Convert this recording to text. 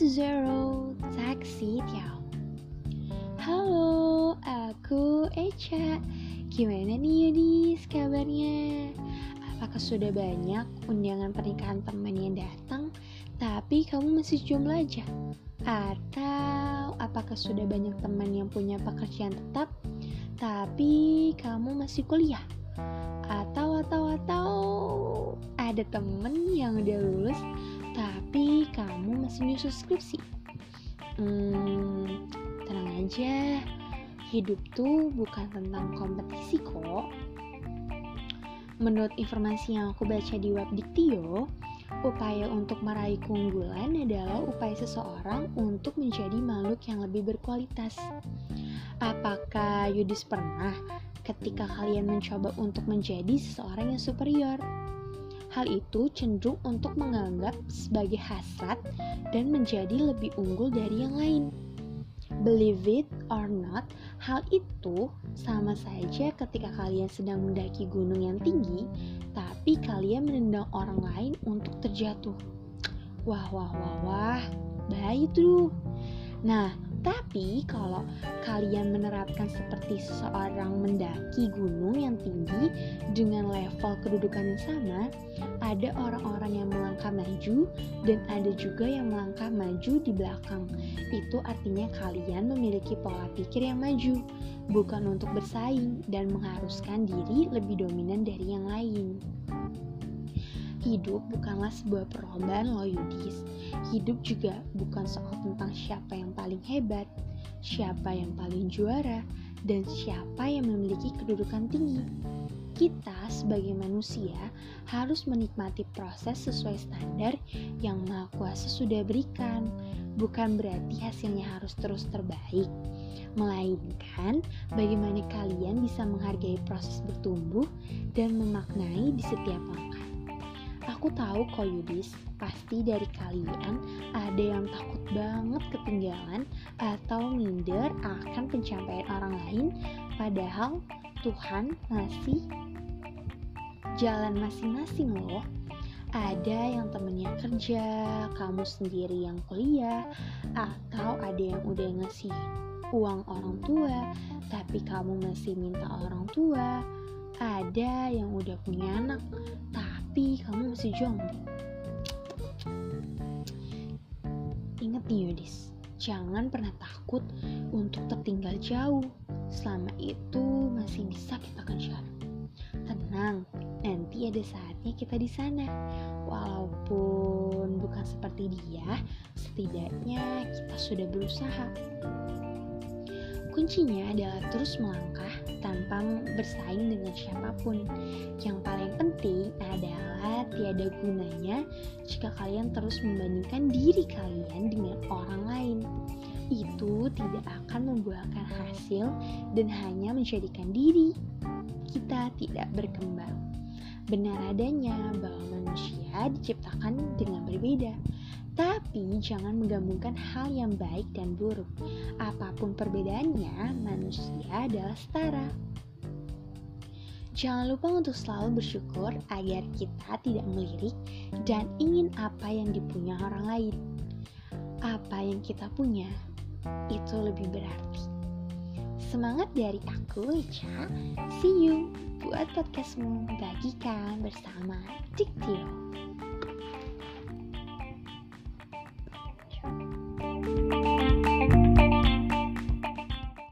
to Zero Taxi Tiao Halo, aku Echa Gimana nih Yudis kabarnya? Apakah sudah banyak undangan pernikahan teman yang datang Tapi kamu masih jomblo aja? Atau apakah sudah banyak teman yang punya pekerjaan tetap Tapi kamu masih kuliah? Atau, atau, atau ada temen yang udah lulus tapi kamu masih nyusun skripsi. Hmm, tenang aja, hidup tuh bukan tentang kompetisi kok. Menurut informasi yang aku baca di web Diktio, upaya untuk meraih keunggulan adalah upaya seseorang untuk menjadi makhluk yang lebih berkualitas. Apakah Yudis pernah ketika kalian mencoba untuk menjadi seseorang yang superior? Hal itu cenderung untuk menganggap sebagai hasrat dan menjadi lebih unggul dari yang lain. Believe it or not, hal itu sama saja ketika kalian sedang mendaki gunung yang tinggi, tapi kalian menendang orang lain untuk terjatuh. Wah, wah, wah, wah, bahaya tuh. Nah, tapi kalau kalian menerapkan seperti seseorang mendaki gunung yang tinggi dengan level kedudukan yang sama, ada orang-orang yang melangkah maju dan ada juga yang melangkah maju di belakang. Itu artinya kalian memiliki pola pikir yang maju, bukan untuk bersaing dan mengharuskan diri lebih dominan dari yang lain. Hidup bukanlah sebuah perlombaan loh Yudis. Hidup juga bukan soal tentang siapa yang paling hebat, siapa yang paling juara, dan siapa yang memiliki kedudukan tinggi. Kita sebagai manusia harus menikmati proses sesuai standar yang Maha Kuasa sudah berikan. Bukan berarti hasilnya harus terus terbaik, melainkan bagaimana kalian bisa menghargai proses bertumbuh dan memaknai di setiap langkah. Aku tahu kok Yudis, pasti dari kalian ada yang takut banget ketinggalan atau minder akan pencapaian orang lain padahal Tuhan masih jalan masing-masing loh. Ada yang temennya kerja, kamu sendiri yang kuliah, atau ada yang udah ngasih uang orang tua, tapi kamu masih minta orang tua. Ada yang udah punya anak, tapi kamu masih jomblo. Ingat nih Yudis, jangan pernah takut untuk tertinggal jauh. Selama itu masih bisa kita kejar. Tenang, nanti ada saatnya kita di sana. Walaupun bukan seperti dia, setidaknya kita sudah berusaha. Kuncinya adalah terus melangkah tanpa bersaing dengan siapa pun. Yang paling penting tiada gunanya jika kalian terus membandingkan diri kalian dengan orang lain. Itu tidak akan membuahkan hasil dan hanya menjadikan diri kita tidak berkembang. Benar adanya bahwa manusia diciptakan dengan berbeda, tapi jangan menggabungkan hal yang baik dan buruk. Apa pun perbedaannya, manusia adalah setara. Jangan lupa untuk selalu bersyukur agar kita tidak melirik dan ingin apa yang dipunya orang lain. Apa yang kita punya itu lebih berarti. Semangat dari aku, Ica. See you buat podcastmu bagikan bersama Diktio.